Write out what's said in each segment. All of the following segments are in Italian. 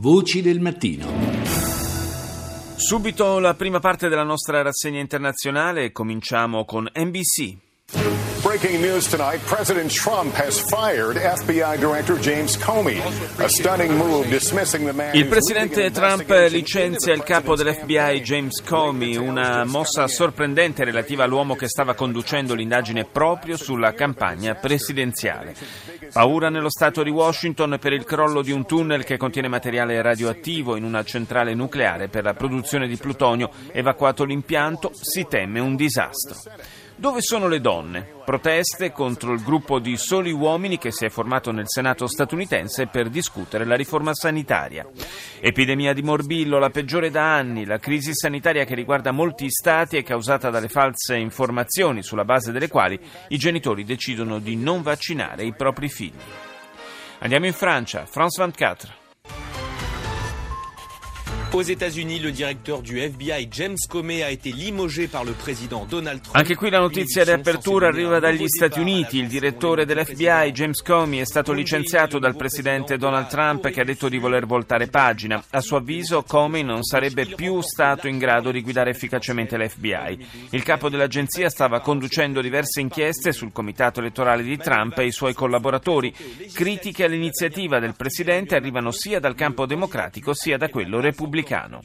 Voci del mattino. Subito la prima parte della nostra rassegna internazionale, cominciamo con NBC. Breaking news tonight President Trump has fired FBI Director James Comey. A stunning move dismissing the man Il presidente Trump licenzia il capo dell'FBI James Comey, una mossa sorprendente relativa all'uomo che stava conducendo l'indagine proprio sulla campagna presidenziale. Paura nello stato di Washington per il crollo di un tunnel che contiene materiale radioattivo in una centrale nucleare per la produzione di plutonio. Evacuato l'impianto, si teme un disastro. Dove sono le donne? Proteste contro il gruppo di soli uomini che si è formato nel Senato statunitense per discutere la riforma sanitaria. Epidemia di morbillo, la peggiore da anni, la crisi sanitaria che riguarda molti stati è causata dalle false informazioni sulla base delle quali i genitori decidono di non vaccinare i propri figli. Andiamo in Francia, France 24. Aux États-Unis, le directeur du FBI James Comey a été limogé par le président Donald Trump. Anche qui la notizia di apertura arriva dagli Stati Uniti. Il direttore dell'FBI James Comey è stato licenziato dal presidente Donald Trump che ha detto di voler voltare pagina. A suo avviso Comey non sarebbe più stato in grado di guidare efficacemente l'FBI. Il capo dell'agenzia stava conducendo diverse inchieste sul comitato elettorale di Trump e i suoi collaboratori. Critiche all'iniziativa del presidente arrivano sia dal campo democratico sia da quello repubblicano repubblicano.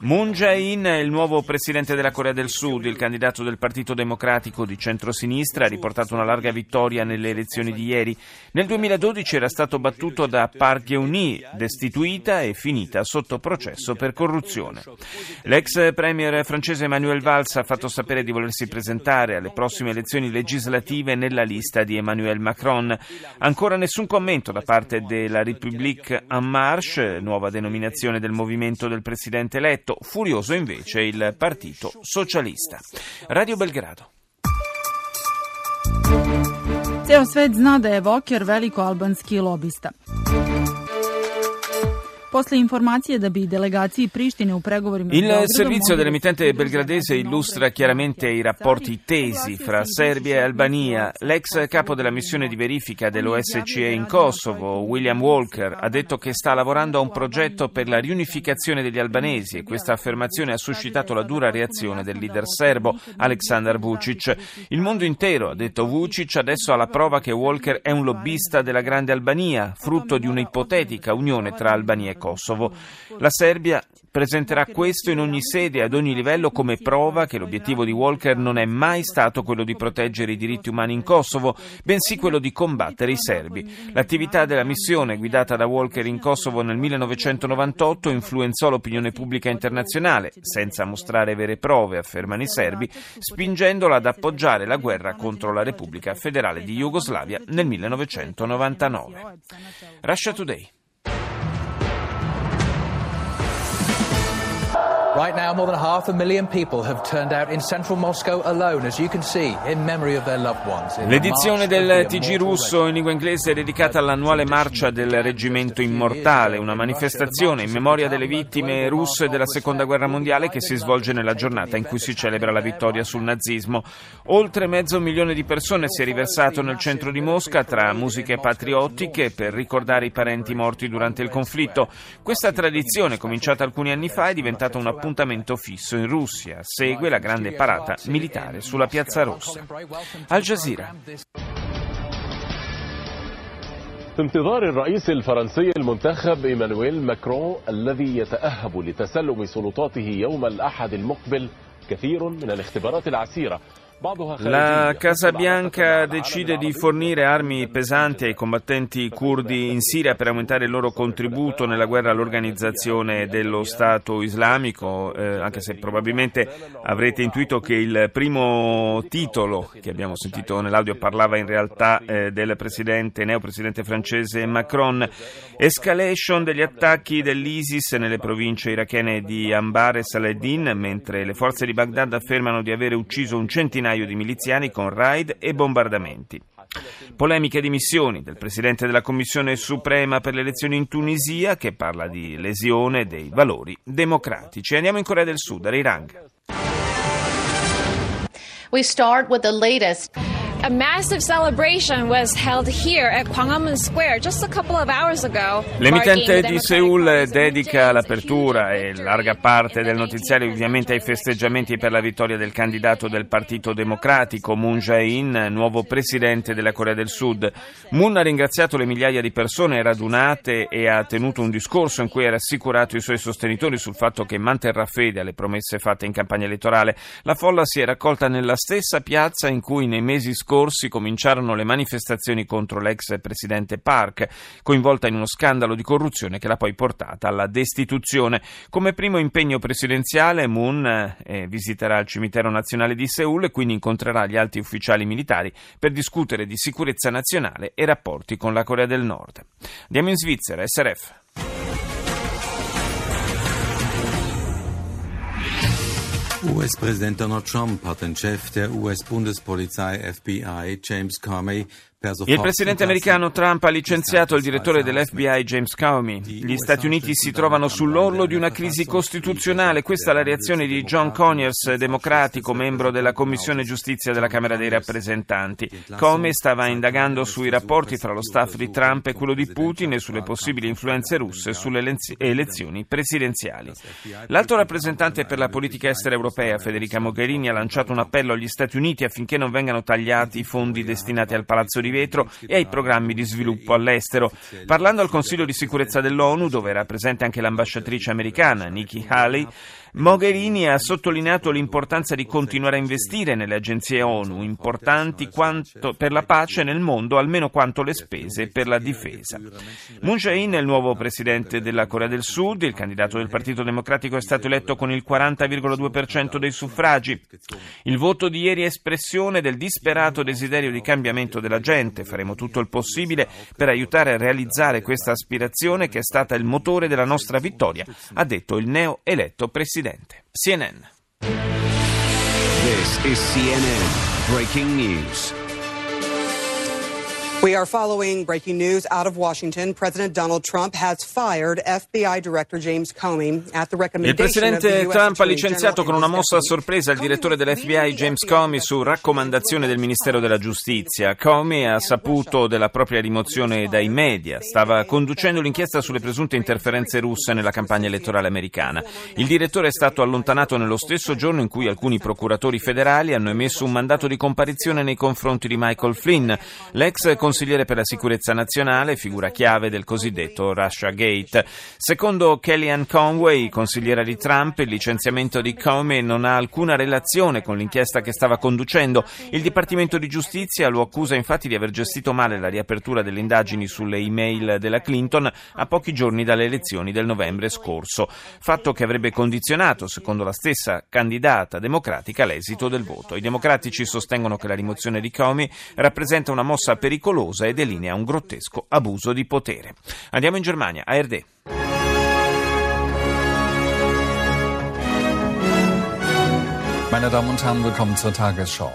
Moon Jae-in è il nuovo presidente della Corea del Sud. Il candidato del Partito Democratico di centrosinistra ha riportato una larga vittoria nelle elezioni di ieri. Nel 2012 era stato battuto da Park Geun-hye, destituita e finita sotto processo per corruzione. L'ex premier francese Emmanuel Valls ha fatto sapere di volersi presentare alle prossime elezioni legislative nella lista di Emmanuel Macron. Ancora nessun commento da parte della République en Marche, nuova denominazione del movimento del presidente eletto, furioso invece il Partito Socialista. Radio Belgrado. Ceo svet zna da je Voker veliko albanski lobista. Il servizio dell'emittente belgradese illustra chiaramente i rapporti tesi fra Serbia e Albania. L'ex capo della missione di verifica dell'OSCE in Kosovo, William Walker, ha detto che sta lavorando a un progetto per la riunificazione degli albanesi e questa affermazione ha suscitato la dura reazione del leader serbo Aleksandar Vucic. Il mondo intero, ha detto Vucic, adesso ha la prova che Walker è un lobbista della Grande Albania, frutto di un'ipotetica unione tra Albania e Kosovo. La Serbia presenterà questo in ogni sede e ad ogni livello come prova che l'obiettivo di Walker non è mai stato quello di proteggere i diritti umani in Kosovo, bensì quello di combattere i serbi. L'attività della missione guidata da Walker in Kosovo nel 1998 influenzò l'opinione pubblica internazionale, senza mostrare vere prove, affermano i serbi, spingendola ad appoggiare la guerra contro la Repubblica Federale di Jugoslavia nel 1999. Russia Today. Right now, more than half a million people have turned out in central Moscow alone, as you can see, in memory of their loved ones. L'edizione del TG russo in lingua inglese è dedicata all'annuale marcia del Reggimento Immortale, una manifestazione in memoria delle vittime russe della Seconda Guerra Mondiale che si svolge nella giornata in cui si celebra la vittoria sul nazismo. Oltre mezzo milione di persone si è riversato nel centro di Mosca tra musiche patriottiche per ricordare i parenti morti durante il conflitto. Questa tradizione, cominciata alcuni anni fa, è diventata una appuntamento fisso in Russia. Segue la grande parata militare sulla Piazza Rossa. Al Jazeera. في انتظار الرئيس الفرنسي المنتخب إيمانويل ماكرون الذي يتأهب لتسلم سلطاته يوم الأحد المقبل كثير من الاختبارات العسيرة La Casa Bianca decide di fornire armi pesanti ai combattenti curdi in Siria per aumentare il loro contributo nella guerra all'organizzazione dello Stato islamico, eh, anche se probabilmente avrete intuito che il primo titolo che abbiamo sentito nell'audio parlava in realtà eh, del presidente, neopresidente francese Macron. Escalation degli attacchi dell'ISIS nelle province irachene di Anbar e Saladin, mentre le forze di Baghdad affermano di avere ucciso un centinaio di miliziani con raid e bombardamenti. Polemiche di missioni del Presidente della Commissione Suprema per le elezioni in Tunisia che parla di lesione dei valori democratici. Andiamo in Corea del Sud, a Rirang. We start with the latest. A massive celebration was held here at Gwanghwamun Square just a couple of hours ago. L'emittente di Seoul dedica l'apertura e larga parte del notiziario ovviamente ai festeggiamenti per la vittoria del candidato del Partito Democratico Moon Jae-in, nuovo presidente della Corea del Sud. Moon ha ringraziato le migliaia di persone radunate e ha tenuto un discorso in cui ha rassicurato i suoi sostenitori sul fatto che manterrà fede alle promesse fatte in campagna elettorale. La folla si è raccolta nella stessa piazza in cui nei mesi scorsi cominciarono le manifestazioni contro l'ex presidente Park, coinvolta in uno scandalo di corruzione che l'ha poi portata alla destituzione. Come primo impegno presidenziale Moon eh, visiterà il cimitero nazionale di Seoul e quindi incontrerà gli alti ufficiali militari per discutere di sicurezza nazionale e rapporti con la Corea del Nord. Andiamo in Svizzera, SRF. US-Präsident Donald Trump hat den Chef der US-Bundespolizei FBI, James Comey, Il presidente americano Trump ha licenziato il direttore dell'FBI James Comey. Gli Stati Uniti si trovano sull'orlo di una crisi costituzionale. Questa è la reazione di John Conyers, democratico, membro della Commissione Giustizia della Camera dei Rappresentanti. Comey stava indagando sui rapporti tra lo staff di Trump e quello di Putin e sulle possibili influenze russe sulle elezioni presidenziali. L'alto rappresentante per la politica estera europea, Federica Mogherini, ha lanciato un appello agli Stati Uniti affinché non vengano tagliati i fondi destinati al Palazzo di vetro e ai programmi di sviluppo all'estero. Parlando al Consiglio di sicurezza dell'ONU, dove era presente anche l'ambasciatrice americana Nikki Haley, Mogherini ha sottolineato l'importanza di continuare a investire nelle agenzie ONU, importanti per la pace nel mondo, almeno quanto le spese per la difesa. Moon Jae-in è il nuovo presidente della Corea del Sud, il candidato del Partito Democratico è stato eletto con il 40,2% dei suffragi. Il voto di ieri è espressione del disperato desiderio di cambiamento della gente. Faremo tutto il possibile per aiutare a realizzare questa aspirazione che è stata il motore della nostra vittoria, ha detto il neo eletto presidente. CNN. We are following breaking news out of Washington. President Donald Trump has fired FBI Director James Comey at the recommendation Il presidente Trump ha licenziato con una mossa a sorpresa il direttore dell'FBI James Comey su raccomandazione del Ministero della Giustizia. Comey ha saputo della propria rimozione dai media. Stava conducendo l'inchiesta sulle presunte interferenze russe nella campagna elettorale americana. Il direttore è stato allontanato nello stesso giorno in cui alcuni procuratori federali hanno emesso un mandato di comparizione nei confronti di Michael Flynn, l'ex consigliere per la sicurezza nazionale, figura chiave del cosiddetto Russia Gate. Secondo Kellyanne Conway, consigliera di Trump, il licenziamento di Comey non ha alcuna relazione con l'inchiesta che stava conducendo. Il Dipartimento di Giustizia lo accusa infatti di aver gestito male la riapertura delle indagini sulle email della Clinton a pochi giorni dalle elezioni del novembre scorso, fatto che avrebbe condizionato, secondo la stessa candidata democratica, l'esito del voto. I democratici sostengono che la rimozione di Comey rappresenta una mossa pericolosa e delinea un grottesco abuso di potere. Andiamo in Germania, ARD. Meine Damen und Herren, willkommen zur Tagesschau.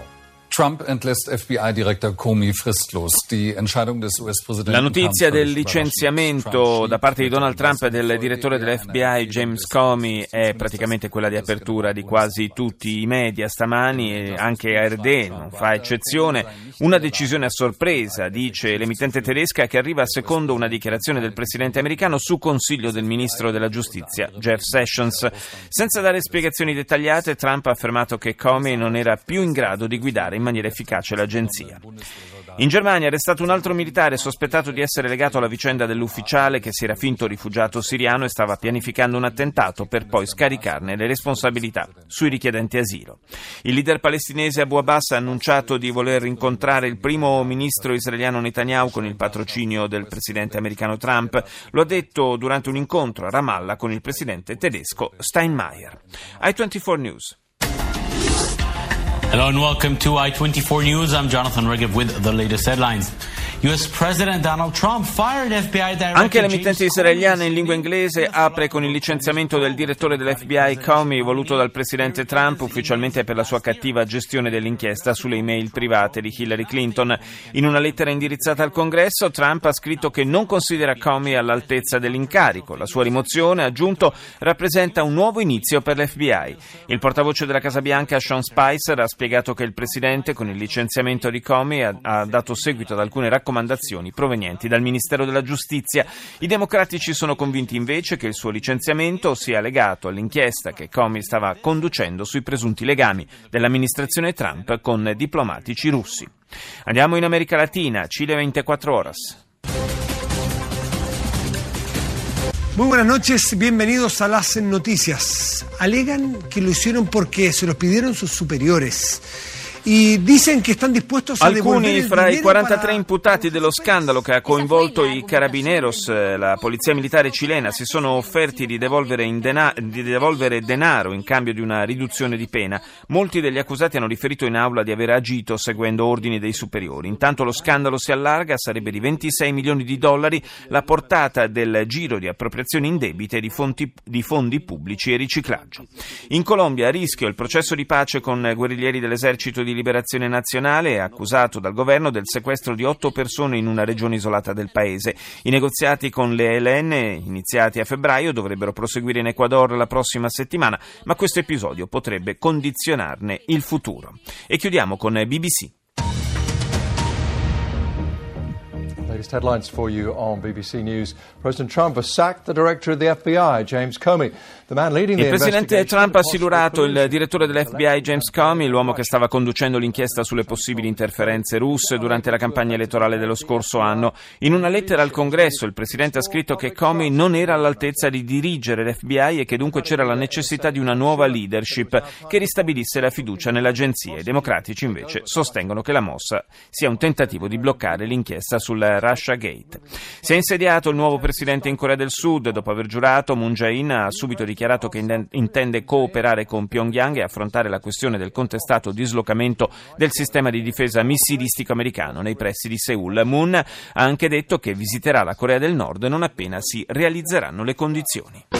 Trump entlässt FBI-Direktor Comey fristlos. Die Entscheidung des US-Präsidenten. La notizia del licenziamento da parte di Donald Trump e del direttore dell'FBI James Comey è praticamente quella di apertura di quasi tutti i media stamani e anche ARD non fa eccezione. Una decisione a sorpresa, dice l'emittente tedesca, che arriva secondo una dichiarazione del presidente americano su consiglio del ministro della giustizia Jeff Sessions. Senza dare spiegazioni dettagliate, Trump ha affermato che Comey non era più in grado di guidare in maniera efficace l'agenzia. In Germania è arrestato un altro militare sospettato di essere legato alla vicenda dell'ufficiale che si era finto rifugiato siriano e stava pianificando un attentato per poi scaricarne le responsabilità sui richiedenti asilo. Il leader palestinese Abu Abbas ha annunciato di voler incontrare il primo ministro israeliano Netanyahu con il patrocinio del presidente americano Trump. Lo ha detto durante un incontro a Ramallah con il presidente tedesco Steinmeier. I24 News. Hello and welcome to I-24 News. I'm Jonathan Regev with the latest headlines. Anche l'emittente israeliana in lingua inglese apre con il licenziamento del direttore dell'FBI Comey voluto dal presidente Trump ufficialmente per la sua cattiva gestione dell'inchiesta sulle email private di Hillary Clinton. In una lettera indirizzata al Congresso, Trump ha scritto che non considera Comey all'altezza dell'incarico. La sua rimozione, ha aggiunto, rappresenta un nuovo inizio per l'FBI. Il portavoce della Casa Bianca, Sean Spicer, ha spiegato che il presidente, con il licenziamento di Comey, ha, ha dato seguito ad alcune raccomandazioni provenienti dal Ministero della Giustizia. I democratici sono convinti invece che il suo licenziamento sia legato all'inchiesta che Comey stava conducendo sui presunti legami dell'amministrazione Trump con diplomatici russi. Andiamo in America Latina, Cile 24 horas. Muy buenas noches, bienvenidos a las noticias. Alegan que lo hicieron porque se los pidieron sus superiores. Alcuni fra i 43 imputati dello scandalo che ha coinvolto i Carabineros, la polizia militare cilena, si sono offerti di devolvere, dena- di devolvere, denaro in cambio di una riduzione di pena. Molti degli accusati hanno riferito in aula di aver agito seguendo ordini dei superiori. Intanto lo scandalo si allarga, sarebbe di 26 milioni di dollari la portata del giro di appropriazioni indebite di, fonti, di fondi pubblici e riciclaggio. In Colombia a rischio il processo di pace con guerriglieri dell'esercito di di Liberazione Nazionale è accusato dal governo del sequestro di otto persone in una regione isolata del paese. I negoziati con le ELN, iniziati a febbraio, dovrebbero proseguire in Ecuador la prossima settimana, ma questo episodio potrebbe condizionarne il futuro. E chiudiamo con BBC. Latest headlines for you on BBC News. President Trump has sacked the director of the FBI, James Comey. Il presidente Trump ha silurato il direttore dell'FBI James Comey, l'uomo che stava conducendo l'inchiesta sulle possibili interferenze russe durante la campagna elettorale dello scorso anno. In una lettera al Congresso il presidente ha scritto che Comey non era all'altezza di dirigere l'FBI e che dunque c'era la necessità di una nuova leadership che ristabilisse la fiducia nell'agenzia. I democratici invece sostengono che la mossa sia un tentativo di bloccare l'inchiesta sul Russia Gate. Si è insediato il nuovo presidente in Corea del Sud. Dopo aver giurato, Moon Jae-in ha subito dichiarato dichiarato che intende cooperare con Pyongyang e affrontare la questione del contestato dislocamento del sistema di difesa missilistico americano nei pressi di Seoul. Moon ha anche detto che visiterà la Corea del Nord non appena si realizzeranno le condizioni.